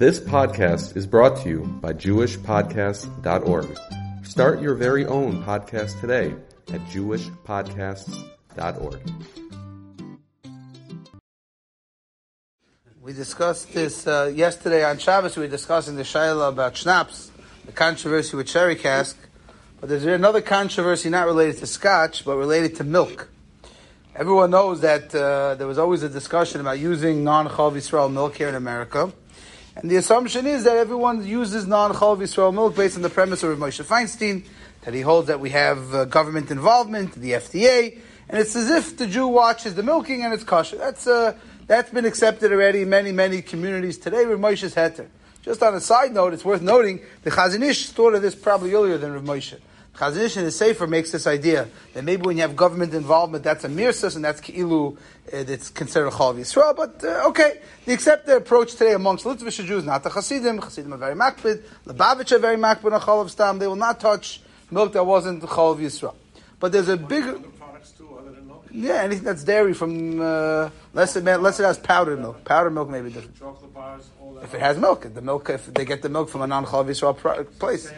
This podcast is brought to you by JewishPodcasts.org. Start your very own podcast today at JewishPodcasts.org. We discussed this uh, yesterday on Shabbos. We were discussing the Shaila about schnapps, the controversy with sherry cask. But there's another controversy not related to scotch, but related to milk. Everyone knows that uh, there was always a discussion about using non-Chav Yisrael milk here in America. And the assumption is that everyone uses non-Chav Yisrael milk based on the premise of Moshe Feinstein, that he holds that we have uh, government involvement, the FDA, and it's as if the Jew watches the milking and it's kosher. That's, uh, that's been accepted already in many, many communities today with Moshe's heter. Just on a side note, it's worth noting, the Chazon Ish thought of this probably earlier than Rav Moshe. Chazon Ish in the Sefer makes this idea that maybe when you have government involvement, that's a mirsas and that's ki'ilu, uh, that's considered a chal Yisrael. But uh, okay, the accepted approach today amongst Litvish Jews, not the Hasidim. Hasidim are very makpid. Lubavitch are very makpid on chal of stam. They will not touch milk that wasn't chal Yisrael. But there's a bigger. Yeah, anything that's dairy from uh, less it, less it has powdered milk. Powdered milk may be different. If it has milk, the milk if they get the milk from a non-chal Yisrael place.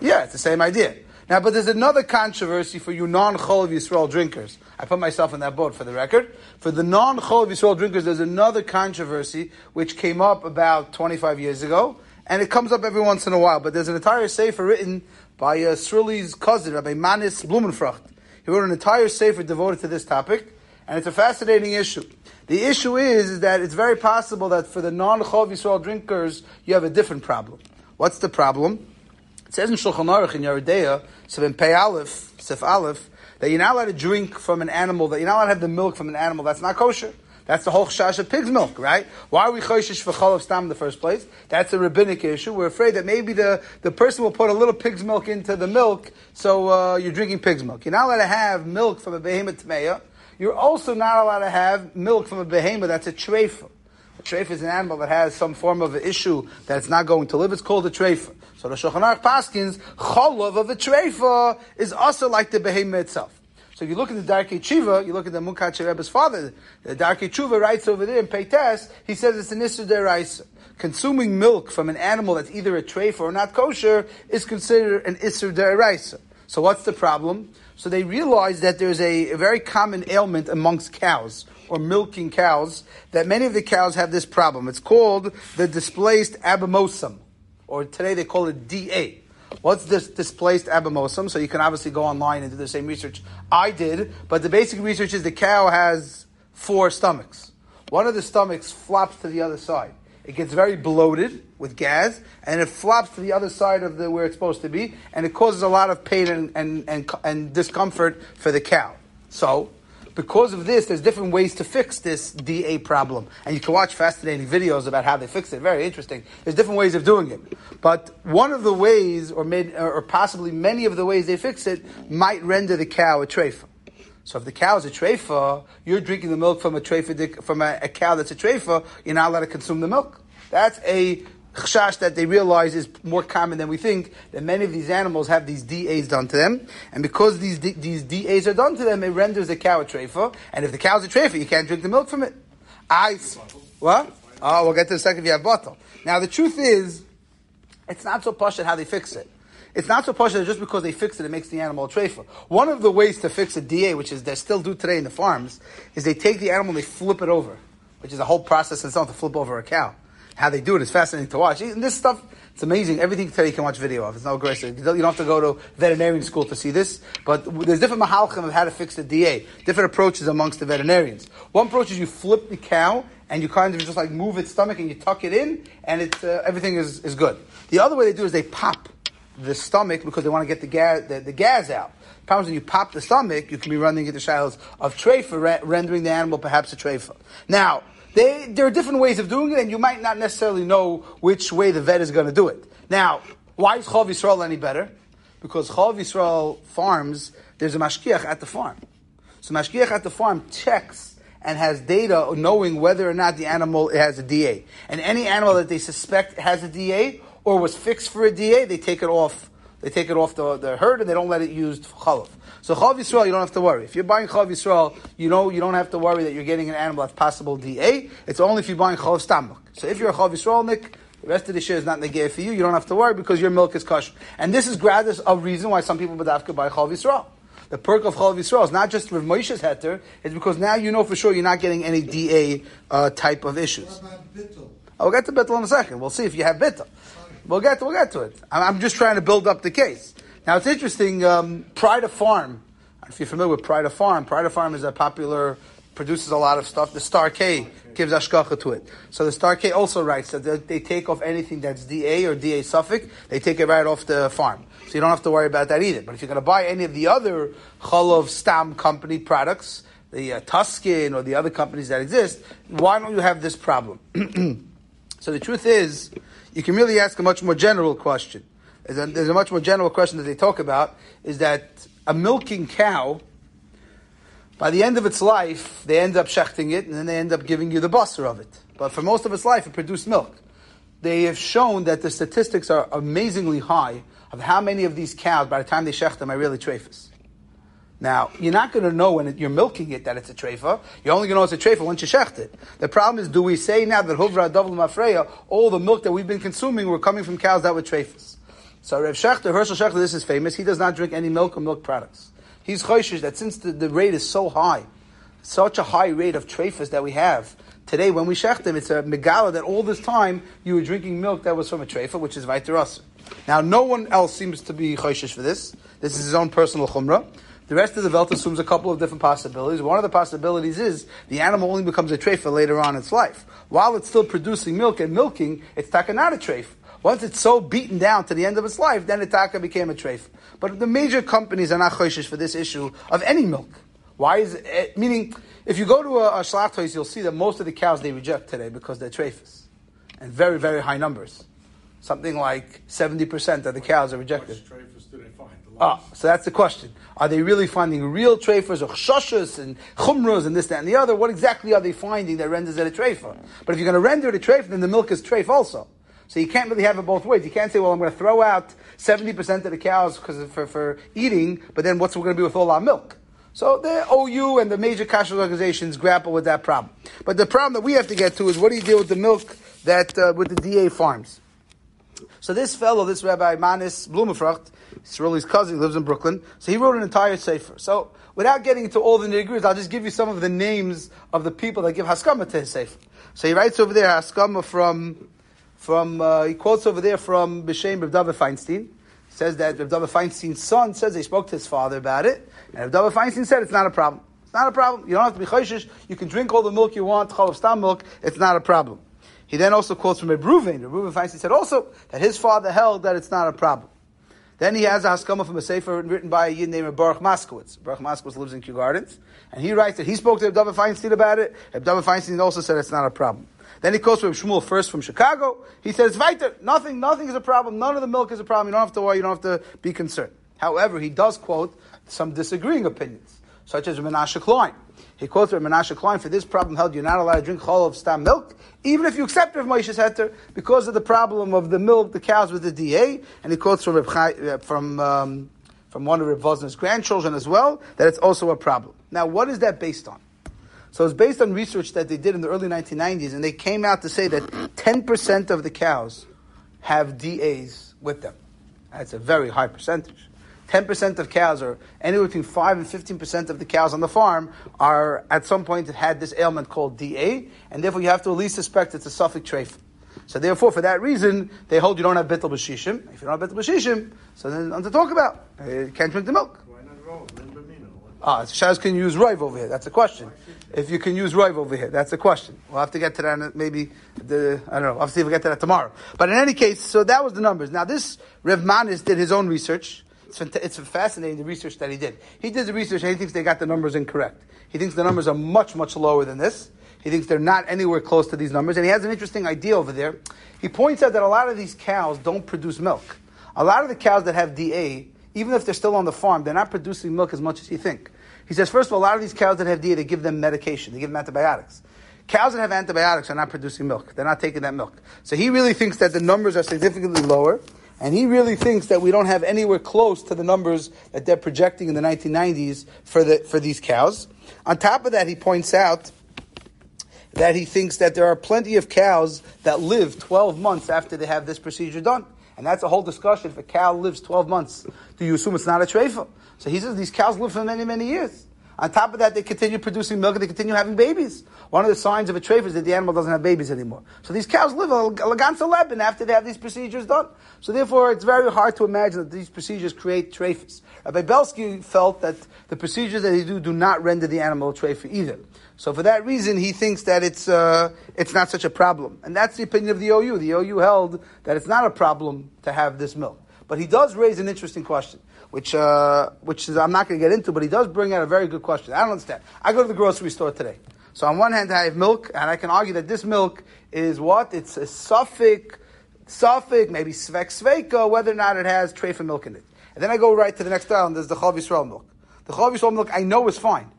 Yeah, it's the same idea. Now, but there's another controversy for you non-Cholov Yisrael drinkers. I put myself in that boat for the record. For the non-Cholov Yisrael drinkers, there's another controversy which came up about 25 years ago, and it comes up every once in a while. But there's an entire sefer written by uh, Sruli's cousin, Rabbi Manis Blumenfrucht. He wrote an entire sefer devoted to this topic, and it's a fascinating issue. The issue is, is that it's very possible that for the non-Cholov Yisrael drinkers, you have a different problem. What's the problem? It says in Shulchan Aruch in Yoreh Deah, so in Pei Aleph, Sif Aleph, that you're not allowed to drink from an animal, that you're not allowed to have the milk from an animal that's not kosher. That's the whole chash of pig's milk, right? Why are we choshish for chalav stam in the first place? That's a rabbinic issue. We're afraid that maybe the, the person will put a little pig's milk into the milk, so uh, you're drinking pig's milk. You're not allowed to have milk from a behemoth tmeya. You're also not allowed to have milk from a behemoth that's a treifa. A treifa is an animal that has some form of an issue that it's not going to live. It's called a treifa. So the Shulchan Aruch Paskins, cholov of a treifa is also like the behemoth itself. So if you look at the Darkei Tshuva, you look at the Munkach Rebbe's father, the Darkei Tshuva writes over there in Peites, he says it's an Isser Deraisa. Consuming milk from an animal that's either a treifa or not kosher is considered an Isser Deraisa. So what's the problem? So they realize that there's a, a, very common ailment amongst cows or milking cows that many of the cows have this problem. It's called the displaced abomasum or today they call it DA. What's this displaced abomasum? So you can obviously go online and do the same research I did, but the basic research is the cow has four stomachs. One of the stomachs flops to the other side. It gets very bloated with gas, and it flops to the other side of the where it's supposed to be, and it causes a lot of pain and, and, and, and discomfort for the cow. So, because of this, there's different ways to fix this DA problem. And you can watch fascinating videos about how they fix it. Very interesting. There's different ways of doing it. But one of the ways, or, or possibly many of the ways they fix it, might render the cow a treifa. So if the cow is a treifa, you're drinking the milk from a treifa, from a, a cow that's a treifa, you're not allowed to consume the milk. That's a chash that they realize is more common than we think, that many of these animals have these DAs done to them, and because these D, these DAs are done to them, it renders the cow a treifa, and if the cow's a treifa, you can't drink the milk from it. I, what? Oh, we'll get to the second if you have bottle. Now the truth is, it's not so posh how they fix it. It's not so posh that just because they fix it, it makes the animal a treifa. One of the ways to fix a DA, which is they still do today in the farms, is they take the animal and they flip it over, which is a whole process itself to flip over a cow how they do it is fascinating to watch. And this stuff, it's amazing. Everything today you can watch video of. It's no aggressive. You don't have to go to veterinarian school to see this. But there's different mahalchim of how to fix the DA. Different approaches amongst the veterinarians. One approach is you flip the cow and you kind of just like move its stomach and you tuck it in and it's, uh, everything is, is good. The other way they do is they pop the stomach because they want to get the gas, the, the gas out. The problem is when you pop the stomach, you can be running into shadows of treifa, rendering the animal perhaps a treifa. Now, they, there are different ways of doing it, and you might not necessarily know which way the vet is going to do it. Now, why is Chav Yisrael any better? Because Chav Yisrael farms, there's a mashkiach at the farm. So mashkiach at the farm checks and has data knowing whether or not the animal has a DA. And any animal that they suspect has a DA or was fixed for a DA, they take it off. They take it off the, the herd and they don't let it used for chalaf. So Chav Yisrael, you don't have to worry. If you're buying Chav Yisrael, you know you don't have to worry that you're getting an animal that's possible DA. It's only if you're buying Chav Stambuk. So if you're a Chav Yisrael Nick, The rest of the share is not negay for you. You don't have to worry because your milk is kosher. And this is gratis a reason why some people bedafka buy chal Yisrael. The perk of chal Yisrael is not just with Moshe's heter, it's because now you know for sure you're not getting any DA uh, type of issues. I'll get to bittul in a second. We'll see if you have bittul. We'll get to, we'll get to it. I'm, just trying to build up the case. Now it's interesting. Um, Pride of Farm. If you're familiar with Pride of Farm, Pride of Farm is a popular produces a lot of stuff. The Star K gives ashkacha to it. So the Star K also writes that they, they take off anything that's DA or DA suffix, they take it right off the farm. So you don't have to worry about that either. But if you're going to buy any of the other Cholov Stam company products, the uh, Tuscan or the other companies that exist, why don't you have this problem? so the truth is, you can really ask a much more general question. There's a, there's a much more general question that they talk about, is that a milking cow, by the end of its life, they end up shechting it, and then they end up giving you the busser of it. But for most of its life, it produced milk. They have shown that the statistics are amazingly high of how many of these cows, by the time they shecht them, are really trephus. Now, you're not going to know when it, you're milking it that it's a trefa. You're only going to know it's a trefa once you shecht it. The problem is, do we say now that huvra davul mafreya, all the milk that we've been consuming were coming from cows that were trefas? So Rev Shechter, Herschel Shechter, this is famous. He does not drink any milk or milk products. He's choishish that since the, the rate is so high, such a high rate of trefas that we have, today when we shecht them, it's a megala that all this time you were drinking milk that was from a trefa, which is vaiteras. Now, no one else seems to be choishish for this. This is his own personal chumrah. The rest of the Velt assumes a couple of different possibilities. One of the possibilities is the animal only becomes a trefa later on in its life. While it's still producing milk and milking, it's takanat a treif. Once it's so beaten down to the end of its life, then the taka became a treif. But the major companies are not choishish for this issue of any milk. Why is it, eh, meaning, if you go to a, a shlachtois, you'll see that most of the cows they reject today because they're treifas. And very, very high numbers. Something like 70% of the cows are rejected. Do they find? Ah, so that's the question. Are they really finding real treifas or chshashas and chumras and this, that, and the other? What exactly are they finding that renders it a treifa? But if you're going to render it a treifa, then the milk is treif also. So you can't really have it both ways. You can't say, well, I'm going to throw out 70% of the cows because for, for eating, but then what's we going to be with all our milk? So the OU and the major kashrut organizations grapple with that problem. But the problem that we have to get to is what do you deal with the milk that, uh, with the DA farms? So this fellow, this Rabbi Manis Blumenfrucht, Sruli's cousin, he lives in Brooklyn. So he wrote an entire sefer. So without getting into all the nitty I'll just give you some of the names of the people that give haskama to his sefer. So he writes over there haskama from, from uh, he quotes over there from B'Shem Rav David Feinstein. Says that Rav David Feinstein's son says they spoke to his father about it, and Rav David Feinstein said it's not a problem. It's not a problem. You don't have to be chayshish. You can drink all the milk you want, chalav stam milk. It's not a problem. He then also quotes from Reuven. Reuven Feinstein said also that his father held that it's not a problem. Then he has a haskama from a sefer written by a yid named Baruch Moskowitz. Baruch Moskowitz lives in Kew Gardens, and he writes that he spoke to David Feinstein about it. David Feinstein also said it's not a problem. Then he quotes from Shmuel Fuerst from Chicago. He says, "Weiter, nothing, nothing is a problem. None of the milk is a problem. You don't have to worry. You don't have to be concerned." However, he does quote some disagreeing opinions, such as Menashe Klein. He quotes Rav Menashe Klein for this problem held you're not allowed to drink cholov stam milk, even if you accept Rav Moshe's heter, because of the problem of the milk, the cows with the DA. And he quotes from Chai, uh, from um, from one of Reb Vosner's grandchildren as well that it's also a problem. Now, what is that based on? So it's based on research that they did in the early 1990s, and they came out to say that 10% of the cows have DAs with them. That's a very high percentage. 10% of cows, or anywhere between 5 and 15% of the cows on the farm, are at some point had this ailment called DA, and therefore you have to at least suspect it's a suffix treif. So therefore, for that reason, they hold you don't have bittul b'shishim. If you don't have bittul b'shishim, so then nothing to talk about. You can't drink the milk. Why not roll? Then Bamino. Ah, Shaz can use Rive over here. That's a question. If you can use Rive over here, that's a question. We'll have to get to that maybe the, I don't know. I'll see if we get to that tomorrow. But in any case, so that was the numbers. Now this Rev Manis did his own research. It's, it's fascinating the research that he did. He did the research and he thinks they got the numbers incorrect. He thinks the numbers are much, much lower than this. He thinks they're not anywhere close to these numbers. And he has an interesting idea over there. He points out that a lot of these cows don't produce milk. A lot of the cows that have DA, even if they're still on the farm, they're not producing milk as much as you think. He says, first of all, a lot of these cows that have DA, they give them medication. They give them antibiotics. Cows that have antibiotics are not producing milk. They're not taking that milk. So he really thinks that the numbers are significantly lower. And he really thinks that we don't have anywhere close to the numbers that they're projecting in the 1990s for, the, for these cows. On top of that, he points out that he thinks that there are plenty of cows that live 12 months after they have this procedure done. And that's a whole discussion. If a cow lives 12 months, do you assume it's not a treifa? So he says these cows live for many, many years. On top of that, they continue producing milk and they continue having babies. One of the signs of a treifa is that the animal doesn't have babies anymore. So these cows live a laganza leben after they have these procedures done. So therefore, it's very hard to imagine that these procedures create treifas. Rabbi Belsky felt that the procedures that they do do not render the animal a treifa either. So for that reason, he thinks that it's, uh, it's not such a problem. And that's the opinion of the OU. The OU held that it's not a problem to have this milk. But he does raise an interesting question, which, uh, which is, I'm not going to get into, but he does bring out a very good question. I don't understand. I go to the grocery store today. So on one hand, I have milk, and I can argue that this milk is what? It's a suffix, suffix, maybe svek sveka, whether or not it has treifa milk in it. And then I go right to the next aisle, and there's the Chav Yisrael milk. The Chav Yisrael milk I know is fine.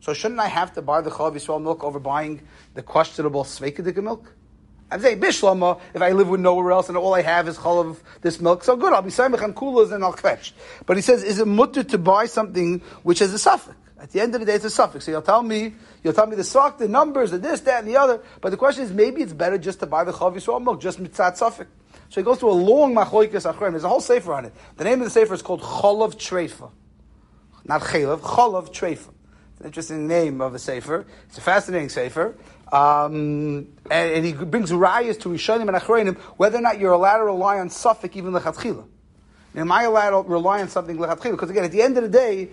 So shouldn't I have to buy the Chav Yisrael milk over buying the questionable Sveikadika milk? I'm saying Bishlama, if I live with nowhere else and all I have is chal of this milk, so good, I'll be Samech and Kulas and I'll kvetch. But he says, is it mutter to buy something which has a suffix? At the end of the day, it's a suffix. So you'll tell me, you'll tell me the sock, the numbers, the this, that, and the other. But the question is, maybe it's better just to buy the Chav Yisrael milk, just mitzat suffix. So he goes through a long machoikas achrim. There's a whole sefer on it. The name of the sefer is called Cholav Treifa. Not Chalav, Cholav Treifa. It's an interesting name of a sefer. It's a fascinating sefer. Um, and, and, he brings rayas to Rishonim and Achroinim whether or not you're allowed to rely on suffix even lechatchila. Am I allowed to rely on something lechatchila? Because again, at the end of the day,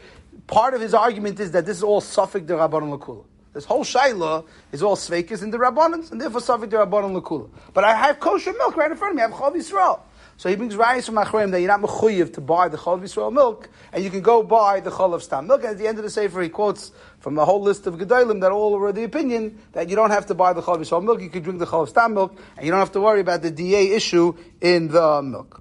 part of his argument is that this is all suffix de rabbanon lekula. This whole shaila is all sveikis in the rabbanons, and therefore suffix de rabbanon lekula. But I have kosher milk right in front of me. I have chav Yisrael. So he brings rayas from Achroim that you're not mechuyev to buy the Cholov Yisrael milk, and you can go buy the Cholov Stam milk. And at the end of the Sefer, he quotes from a whole list of Gedolim that all were of the opinion that you don't have to buy the Cholov Yisrael milk, you can drink the Cholov Stam milk, and you don't have to worry about the DA issue in the milk.